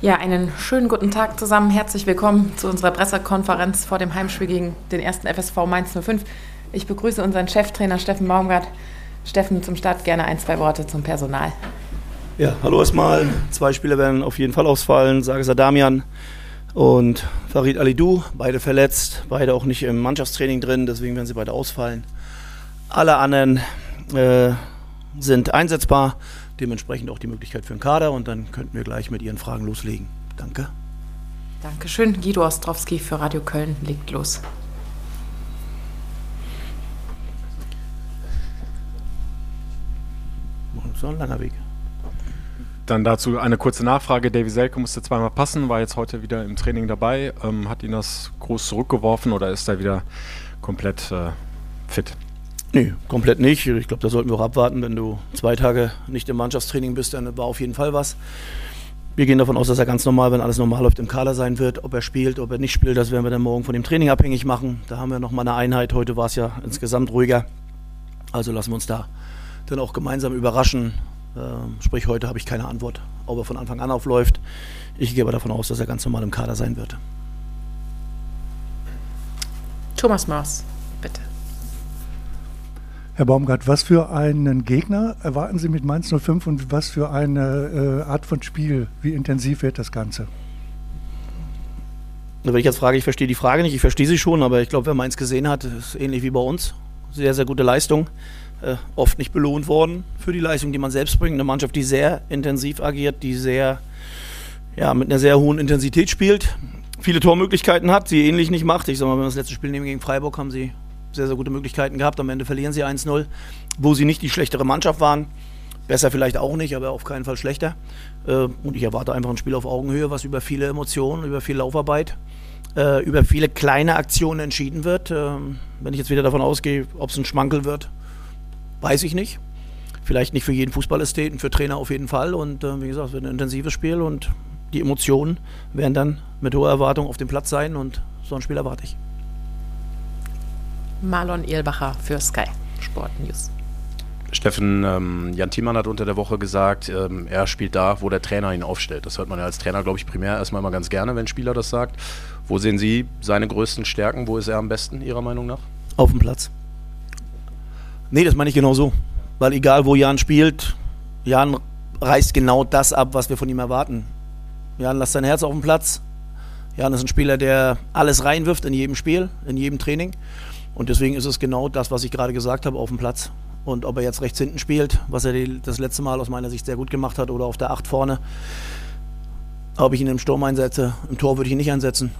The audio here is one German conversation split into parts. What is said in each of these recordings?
Ja, einen schönen guten Tag zusammen. Herzlich willkommen zu unserer Pressekonferenz vor dem Heimspiel gegen den ersten FSV Mainz 05. Ich begrüße unseren Cheftrainer Steffen Baumgart. Steffen, zum Start gerne ein, zwei Worte zum Personal. Ja, hallo erstmal. Zwei Spieler werden auf jeden Fall ausfallen. Sage Damian und Farid Alidou, beide verletzt, beide auch nicht im Mannschaftstraining drin, deswegen werden sie beide ausfallen. Alle anderen äh, sind einsetzbar dementsprechend auch die Möglichkeit für einen Kader und dann könnten wir gleich mit Ihren Fragen loslegen. Danke. Dankeschön. Guido Ostrowski für Radio Köln legt los. So ein langer Weg. Dann dazu eine kurze Nachfrage. Davy Selke musste zweimal passen, war jetzt heute wieder im Training dabei. Ähm, hat ihn das groß zurückgeworfen oder ist er wieder komplett äh, fit? Nee, komplett nicht. Ich glaube, da sollten wir auch abwarten. Wenn du zwei Tage nicht im Mannschaftstraining bist, dann war auf jeden Fall was. Wir gehen davon aus, dass er ganz normal, wenn alles normal läuft, im Kader sein wird. Ob er spielt, ob er nicht spielt, das werden wir dann morgen von dem Training abhängig machen. Da haben wir nochmal eine Einheit. Heute war es ja insgesamt ruhiger. Also lassen wir uns da dann auch gemeinsam überraschen. Ähm, sprich, heute habe ich keine Antwort, ob er von Anfang an aufläuft. Ich gehe aber davon aus, dass er ganz normal im Kader sein wird. Thomas Maas. Herr Baumgart, was für einen Gegner erwarten Sie mit Mainz 05 und was für eine äh, Art von Spiel? Wie intensiv wird das Ganze? Wenn ich jetzt frage, ich verstehe die Frage nicht, ich verstehe sie schon, aber ich glaube, wer Mainz gesehen hat, ist ähnlich wie bei uns. Sehr, sehr gute Leistung. Äh, oft nicht belohnt worden für die Leistung, die man selbst bringt. Eine Mannschaft, die sehr intensiv agiert, die sehr, ja, mit einer sehr hohen Intensität spielt, viele Tormöglichkeiten hat, sie ähnlich nicht macht. Ich sag mal, wenn wir das letzte Spiel nehmen gegen Freiburg, haben sie sehr, sehr gute Möglichkeiten gehabt. Am Ende verlieren sie 1-0, wo sie nicht die schlechtere Mannschaft waren. Besser vielleicht auch nicht, aber auf keinen Fall schlechter. Äh, und ich erwarte einfach ein Spiel auf Augenhöhe, was über viele Emotionen, über viel Laufarbeit, äh, über viele kleine Aktionen entschieden wird. Ähm, wenn ich jetzt wieder davon ausgehe, ob es ein Schmankel wird, weiß ich nicht. Vielleicht nicht für jeden Fußballästheten, für Trainer auf jeden Fall. Und äh, wie gesagt, es wird ein intensives Spiel und die Emotionen werden dann mit hoher Erwartung auf dem Platz sein und so ein Spiel erwarte ich. Marlon Ehlbacher für Sky Sport News. Steffen, ähm, Jan Thiemann hat unter der Woche gesagt, ähm, er spielt da, wo der Trainer ihn aufstellt. Das hört man ja als Trainer, glaube ich, primär erstmal immer ganz gerne, wenn ein Spieler das sagt. Wo sehen Sie seine größten Stärken? Wo ist er am besten, Ihrer Meinung nach? Auf dem Platz. Nee, das meine ich genau so. Weil egal, wo Jan spielt, Jan reißt genau das ab, was wir von ihm erwarten. Jan lässt sein Herz auf dem Platz. Jan ist ein Spieler, der alles reinwirft in jedem Spiel, in jedem Training. Und deswegen ist es genau das, was ich gerade gesagt habe, auf dem Platz. Und ob er jetzt rechts hinten spielt, was er das letzte Mal aus meiner Sicht sehr gut gemacht hat, oder auf der Acht vorne, ob ich ihn im Sturm einsetze, im Tor würde ich ihn nicht einsetzen.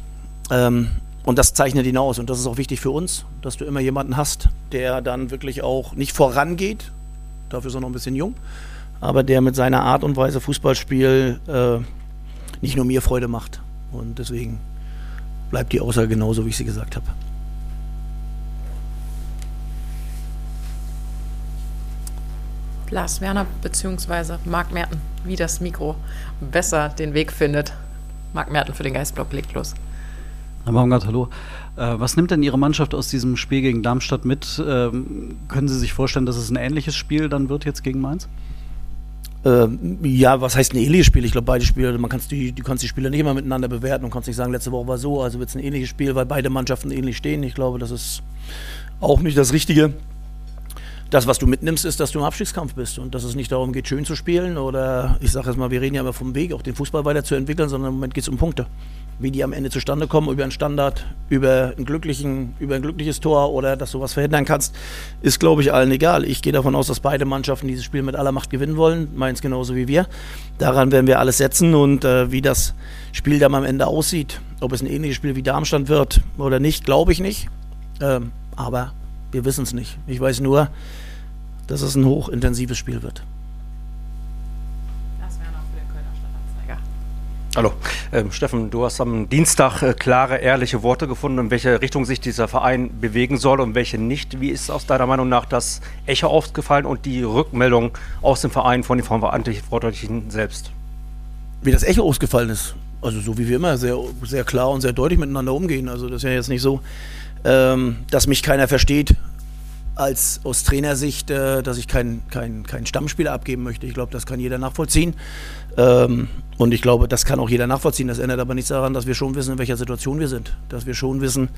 Ähm, und das zeichnet ihn aus. Und das ist auch wichtig für uns, dass du immer jemanden hast, der dann wirklich auch nicht vorangeht, dafür ist er noch ein bisschen jung, aber der mit seiner Art und Weise Fußballspiel äh, nicht nur mir Freude macht. Und deswegen bleibt die Aussage genauso, wie ich sie gesagt habe. Lars Werner bzw. Marc Merten, wie das Mikro besser den Weg findet. Marc Merten für den Geistblock legt los. Herr Baumgart, hallo. Äh, was nimmt denn Ihre Mannschaft aus diesem Spiel gegen Darmstadt mit? Ähm, können Sie sich vorstellen, dass es ein ähnliches Spiel dann wird jetzt gegen Mainz? Ähm, ja, was heißt ein ähnliches Spiel? Ich glaube, beide Spiele, man kannst die, du kannst die Spiele nicht immer miteinander bewerten und kannst nicht sagen, letzte Woche war so, also wird es ein ähnliches Spiel, weil beide Mannschaften ähnlich stehen. Ich glaube, das ist auch nicht das Richtige das, was du mitnimmst, ist, dass du im Abstiegskampf bist und dass es nicht darum geht, schön zu spielen oder ich sage jetzt mal, wir reden ja immer vom Weg, auch den Fußball weiterzuentwickeln, sondern im Moment geht es um Punkte. Wie die am Ende zustande kommen, über einen Standard, über, einen glücklichen, über ein glückliches Tor oder dass du was verhindern kannst, ist, glaube ich, allen egal. Ich gehe davon aus, dass beide Mannschaften dieses Spiel mit aller Macht gewinnen wollen, meins genauso wie wir. Daran werden wir alles setzen und äh, wie das Spiel dann am Ende aussieht, ob es ein ähnliches Spiel wie Darmstadt wird oder nicht, glaube ich nicht. Ähm, aber wir wissen es nicht. Ich weiß nur, dass es ein hochintensives Spiel wird. Das wäre noch für den Kölner Stadtanzeiger. Hallo, ähm, Steffen, du hast am Dienstag äh, klare, ehrliche Worte gefunden, in welche Richtung sich dieser Verein bewegen soll und welche nicht. Wie ist aus deiner Meinung nach das Echo aufgefallen und die Rückmeldung aus dem Verein von den Verantwortlichen selbst? Wie das Echo ausgefallen ist? Also so wie wir immer sehr, sehr klar und sehr deutlich miteinander umgehen. Also das ist ja jetzt nicht so, ähm, dass mich keiner versteht als aus Trainersicht, äh, dass ich keinen kein, kein Stammspieler abgeben möchte. Ich glaube, das kann jeder nachvollziehen. Ähm, und ich glaube, das kann auch jeder nachvollziehen. Das ändert aber nichts daran, dass wir schon wissen, in welcher Situation wir sind. Dass wir schon wissen,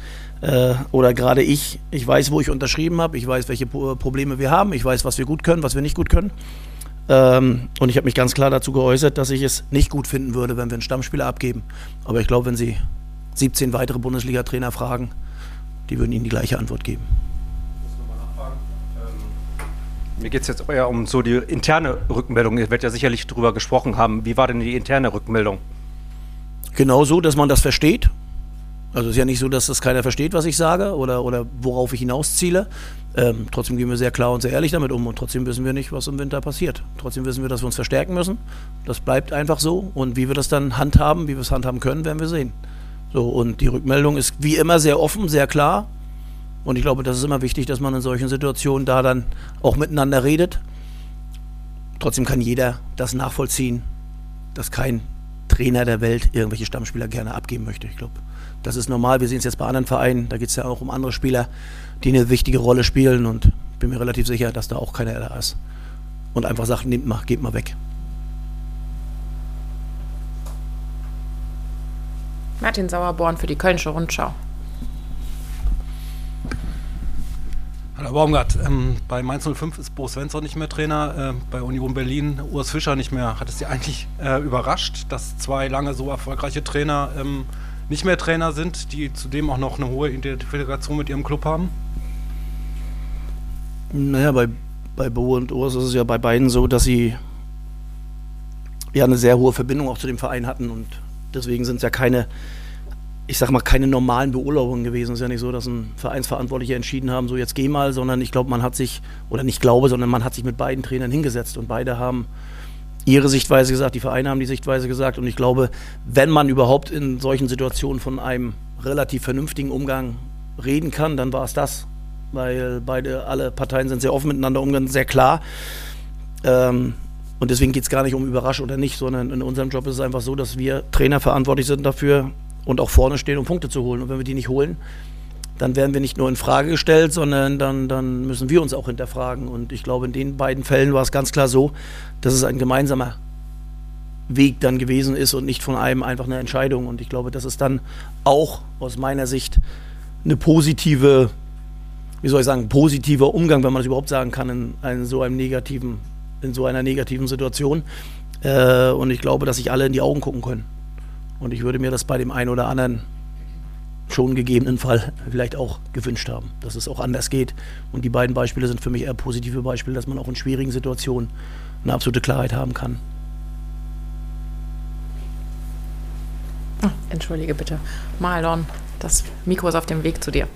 äh, oder gerade ich, ich weiß, wo ich unterschrieben habe, ich weiß, welche Probleme wir haben, ich weiß, was wir gut können, was wir nicht gut können. Ähm, und ich habe mich ganz klar dazu geäußert, dass ich es nicht gut finden würde, wenn wir einen Stammspieler abgeben. Aber ich glaube, wenn Sie 17 weitere Bundesliga-Trainer fragen, die würden Ihnen die gleiche Antwort geben. Mir geht es jetzt eher um so die interne Rückmeldung. Ihr werdet ja sicherlich darüber gesprochen haben. Wie war denn die interne Rückmeldung? Genau so, dass man das versteht. Also es ist ja nicht so, dass das keiner versteht, was ich sage oder, oder worauf ich hinausziele. Ähm, trotzdem gehen wir sehr klar und sehr ehrlich damit um und trotzdem wissen wir nicht, was im Winter passiert. Trotzdem wissen wir, dass wir uns verstärken müssen. Das bleibt einfach so und wie wir das dann handhaben, wie wir es handhaben können, werden wir sehen. So und die Rückmeldung ist wie immer sehr offen, sehr klar und ich glaube, das ist immer wichtig, dass man in solchen Situationen da dann auch miteinander redet. Trotzdem kann jeder das nachvollziehen, dass kein Trainer der Welt irgendwelche Stammspieler gerne abgeben möchte. Ich glaube, das ist normal. Wir sehen es jetzt bei anderen Vereinen. Da geht es ja auch um andere Spieler, die eine wichtige Rolle spielen. Und ich bin mir relativ sicher, dass da auch keiner da ist. Und einfach sagt, nehmt mal, geht mal weg. Martin Sauerborn für die Kölnische Rundschau. Herr Baumgart, ähm, bei Mainz 05 ist Bo Svensson nicht mehr Trainer, äh, bei Union Berlin Urs Fischer nicht mehr. Hat es Sie eigentlich äh, überrascht, dass zwei lange so erfolgreiche Trainer ähm, nicht mehr Trainer sind, die zudem auch noch eine hohe Identifikation mit ihrem Club haben? Naja, bei, bei Bo und Urs ist es ja bei beiden so, dass sie ja eine sehr hohe Verbindung auch zu dem Verein hatten und deswegen sind es ja keine ich sag mal, keine normalen Beurlaubungen gewesen. Es ist ja nicht so, dass ein Vereinsverantwortlicher entschieden haben, so jetzt geh mal, sondern ich glaube, man hat sich, oder nicht glaube, sondern man hat sich mit beiden Trainern hingesetzt und beide haben ihre Sichtweise gesagt, die Vereine haben die Sichtweise gesagt und ich glaube, wenn man überhaupt in solchen Situationen von einem relativ vernünftigen Umgang reden kann, dann war es das, weil beide, alle Parteien sind sehr offen miteinander umgegangen, sehr klar. Ähm, und deswegen geht es gar nicht um überrasch oder nicht, sondern in unserem Job ist es einfach so, dass wir Trainer verantwortlich sind dafür, und auch vorne stehen, um Punkte zu holen. Und wenn wir die nicht holen, dann werden wir nicht nur in Frage gestellt, sondern dann, dann müssen wir uns auch hinterfragen. Und ich glaube, in den beiden Fällen war es ganz klar so, dass es ein gemeinsamer Weg dann gewesen ist und nicht von einem einfach eine Entscheidung. Und ich glaube, das ist dann auch aus meiner Sicht eine positive, wie soll ich sagen, positiver Umgang, wenn man das überhaupt sagen kann, in, in so einem negativen, in so einer negativen Situation. Äh, und ich glaube, dass sich alle in die Augen gucken können. Und ich würde mir das bei dem einen oder anderen schon gegebenen Fall vielleicht auch gewünscht haben, dass es auch anders geht. Und die beiden Beispiele sind für mich eher positive Beispiele, dass man auch in schwierigen Situationen eine absolute Klarheit haben kann. Entschuldige bitte. Marlon, das Mikro ist auf dem Weg zu dir.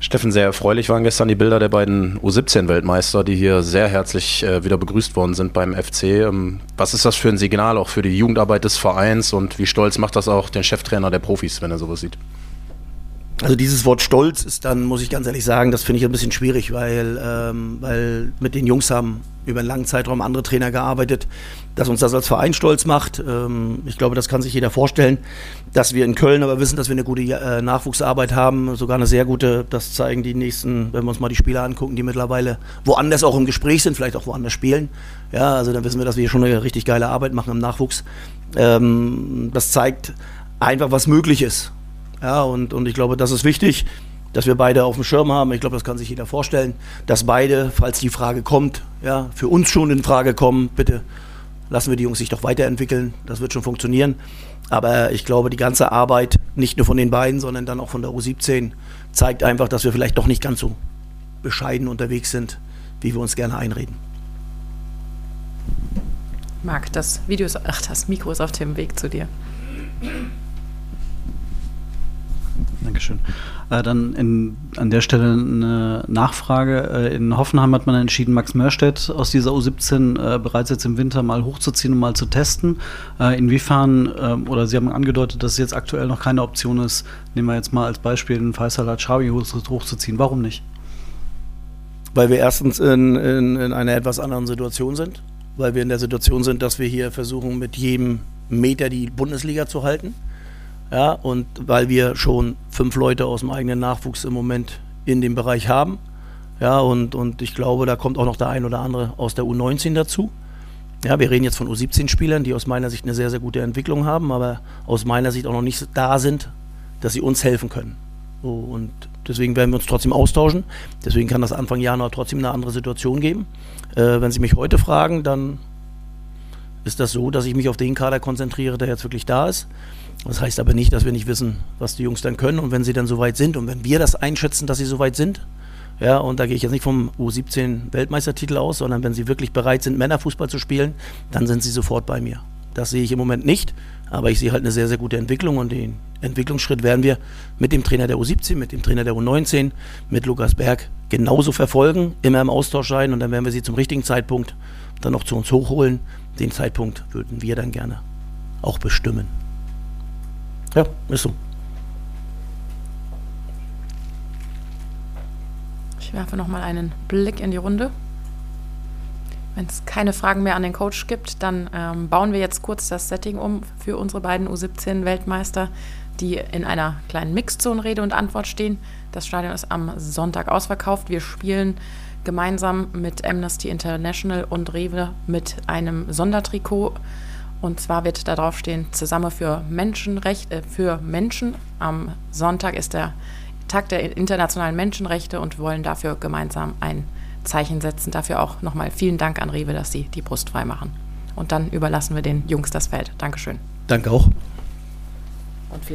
Steffen, sehr erfreulich waren gestern die Bilder der beiden U17-Weltmeister, die hier sehr herzlich äh, wieder begrüßt worden sind beim FC. Ähm, was ist das für ein Signal auch für die Jugendarbeit des Vereins und wie stolz macht das auch den Cheftrainer der Profis, wenn er sowas sieht? Also dieses Wort Stolz ist dann, muss ich ganz ehrlich sagen, das finde ich ein bisschen schwierig, weil, ähm, weil mit den Jungs haben über einen langen Zeitraum andere Trainer gearbeitet, dass uns das als Verein stolz macht. Ähm, ich glaube, das kann sich jeder vorstellen, dass wir in Köln aber wissen, dass wir eine gute äh, Nachwuchsarbeit haben, sogar eine sehr gute, das zeigen die nächsten, wenn wir uns mal die Spieler angucken, die mittlerweile woanders auch im Gespräch sind, vielleicht auch woanders spielen. Ja, also dann wissen wir, dass wir schon eine richtig geile Arbeit machen im Nachwuchs. Ähm, das zeigt einfach, was möglich ist. Ja, und, und ich glaube, das ist wichtig, dass wir beide auf dem Schirm haben. Ich glaube, das kann sich jeder vorstellen, dass beide, falls die Frage kommt, ja, für uns schon in Frage kommen, bitte lassen wir die Jungs sich doch weiterentwickeln. Das wird schon funktionieren. Aber ich glaube, die ganze Arbeit, nicht nur von den beiden, sondern dann auch von der U17, zeigt einfach, dass wir vielleicht doch nicht ganz so bescheiden unterwegs sind, wie wir uns gerne einreden. Marc, das Video ist, ach, das Mikro ist auf dem Weg zu dir. Dankeschön. Äh, dann in, an der Stelle eine Nachfrage. Äh, in Hoffenheim hat man entschieden, Max Mörstedt aus dieser U17 äh, bereits jetzt im Winter mal hochzuziehen und mal zu testen. Äh, inwiefern, ähm, oder Sie haben angedeutet, dass es jetzt aktuell noch keine Option ist, nehmen wir jetzt mal als Beispiel den Faisal Achawi hochzuziehen. Warum nicht? Weil wir erstens in, in, in einer etwas anderen Situation sind. Weil wir in der Situation sind, dass wir hier versuchen, mit jedem Meter die Bundesliga zu halten ja, und weil wir schon fünf Leute aus dem eigenen Nachwuchs im Moment in dem Bereich haben, Ja, und, und ich glaube, da kommt auch noch der ein oder andere aus der U19 dazu. Ja, wir reden jetzt von U17-Spielern, die aus meiner Sicht eine sehr, sehr gute Entwicklung haben, aber aus meiner Sicht auch noch nicht da sind, dass sie uns helfen können. So, und deswegen werden wir uns trotzdem austauschen. Deswegen kann das Anfang Januar trotzdem eine andere Situation geben. Äh, wenn Sie mich heute fragen, dann ist das so, dass ich mich auf den Kader konzentriere, der jetzt wirklich da ist. Das heißt aber nicht, dass wir nicht wissen, was die Jungs dann können und wenn sie dann soweit sind und wenn wir das einschätzen, dass sie soweit sind, ja, und da gehe ich jetzt nicht vom U17 Weltmeistertitel aus, sondern wenn sie wirklich bereit sind, Männerfußball zu spielen, dann sind sie sofort bei mir. Das sehe ich im Moment nicht, aber ich sehe halt eine sehr, sehr gute Entwicklung und den Entwicklungsschritt werden wir mit dem Trainer der U17, mit dem Trainer der U19, mit Lukas Berg genauso verfolgen, immer im Austausch sein und dann werden wir sie zum richtigen Zeitpunkt dann noch zu uns hochholen. Den Zeitpunkt würden wir dann gerne auch bestimmen. Ja, ist so. Ich werfe nochmal einen Blick in die Runde. Wenn es keine Fragen mehr an den Coach gibt, dann ähm, bauen wir jetzt kurz das Setting um für unsere beiden U17-Weltmeister, die in einer kleinen Mixzone Rede und Antwort stehen. Das Stadion ist am Sonntag ausverkauft. Wir spielen gemeinsam mit Amnesty International und Rewe mit einem Sondertrikot. Und zwar wird da drauf stehen, zusammen für Menschenrechte, äh, für Menschen. Am Sonntag ist der Tag der internationalen Menschenrechte und wollen dafür gemeinsam ein Zeichen setzen. Dafür auch nochmal vielen Dank an Rewe, dass sie die Brust frei machen. Und dann überlassen wir den Jungs das Feld. Dankeschön. Danke auch. Und viel